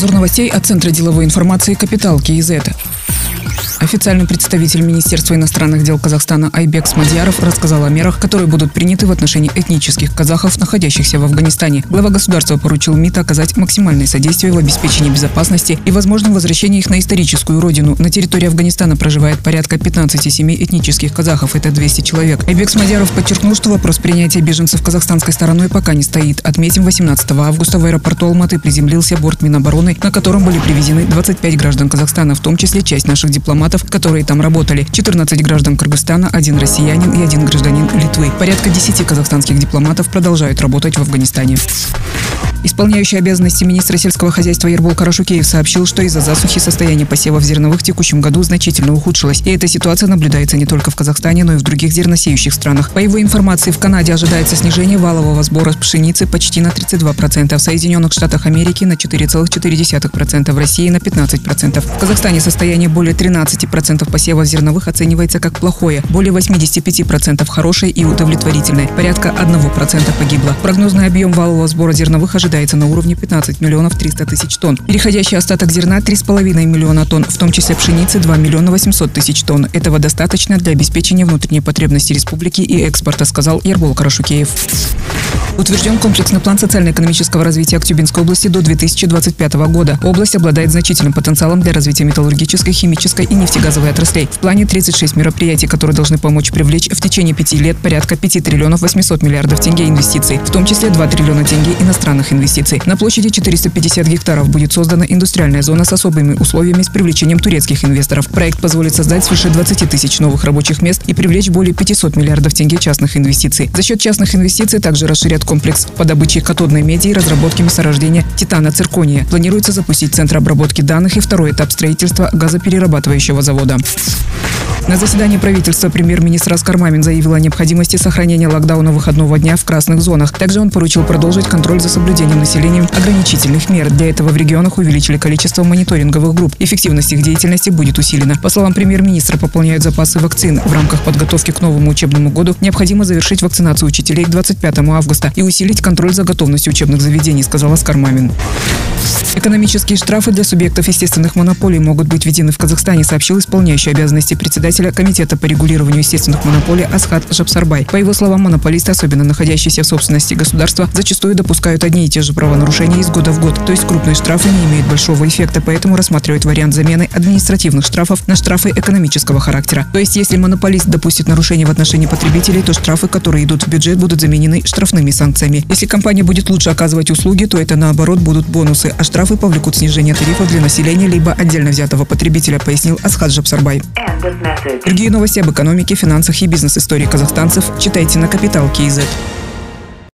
Обзор новостей от Центра деловой информации «Капитал КИЗ». Официальный представитель Министерства иностранных дел Казахстана Айбек Смадьяров рассказал о мерах, которые будут приняты в отношении этнических казахов, находящихся в Афганистане. Глава государства поручил МИД оказать максимальное содействие в обеспечении безопасности и возможном возвращении их на историческую родину. На территории Афганистана проживает порядка 15 семей этнических казахов, это 200 человек. Айбек Смадьяров подчеркнул, что вопрос принятия беженцев казахстанской стороной пока не стоит. Отметим, 18 августа в аэропорту Алматы приземлился борт Минобороны, на котором были привезены 25 граждан Казахстана, в том числе часть наших дипломатов дипломатов, которые там работали. 14 граждан Кыргызстана, один россиянин и один гражданин Литвы. Порядка 10 казахстанских дипломатов продолжают работать в Афганистане. Исполняющий обязанности министра сельского хозяйства Ербол Карашукеев сообщил, что из-за засухи состояние посевов зерновых в текущем году значительно ухудшилось. И эта ситуация наблюдается не только в Казахстане, но и в других зерносеющих странах. По его информации, в Канаде ожидается снижение валового сбора пшеницы почти на 32%, в Соединенных Штатах Америки на 4,4%, в России на 15%. В Казахстане состояние более 13% посевов зерновых оценивается как плохое, более 85% хорошее и удовлетворительное, порядка 1% погибло. Прогнозный объем валового сбора зерновых ожидается ожидается на уровне 15 миллионов 300 тысяч тонн. Переходящий остаток зерна 3,5 миллиона тонн, в том числе пшеницы 2 миллиона 800 тысяч тонн. Этого достаточно для обеспечения внутренней потребности республики и экспорта, сказал Ербол Карашукеев. Утвержден комплексный план социально-экономического развития Актюбинской области до 2025 года. Область обладает значительным потенциалом для развития металлургической, химической и нефтегазовой отраслей. В плане 36 мероприятий, которые должны помочь привлечь в течение пяти лет порядка 5 триллионов 800 миллиардов тенге инвестиций, в том числе 2 триллиона тенге иностранных инвестиций. На площади 450 гектаров будет создана индустриальная зона с особыми условиями с привлечением турецких инвесторов. Проект позволит создать свыше 20 тысяч новых рабочих мест и привлечь более 500 миллиардов тенге частных инвестиций. За счет частных инвестиций также расширят комплекс по добыче катодной меди и разработке месторождения титана-циркония. Планируется запустить центр обработки данных и второй этап строительства газоперерабатывающего завода. На заседании правительства премьер-министр Аскар Мамин заявил о необходимости сохранения локдауна выходного дня в красных зонах. Также он поручил продолжить контроль за соблюдением населением ограничительных мер. Для этого в регионах увеличили количество мониторинговых групп. Эффективность их деятельности будет усилена. По словам премьер-министра, пополняют запасы вакцин. В рамках подготовки к новому учебному году необходимо завершить вакцинацию учителей к 25 августа и усилить контроль за готовностью учебных заведений, сказал Аскар Мамин. Экономические штрафы для субъектов естественных монополий могут быть введены в Казахстане, сообщил исполняющий обязанности председателя Комитета по регулированию естественных монополий Асхат Жабсарбай. По его словам, монополисты, особенно находящиеся в собственности государства, зачастую допускают одни и те же правонарушения из года в год. То есть крупные штрафы не имеют большого эффекта, поэтому рассматривают вариант замены административных штрафов на штрафы экономического характера. То есть если монополист допустит нарушение в отношении потребителей, то штрафы, которые идут в бюджет, будут заменены штрафными санкциями. Если компания будет лучше оказывать услуги, то это наоборот будут бонусы, а штрафы повлекут снижение тарифов для населения либо отдельно взятого потребителя, пояснил Асхат Жабсарбай. Другие новости об экономике, финансах и бизнес-истории казахстанцев читайте на Капитал Киезет.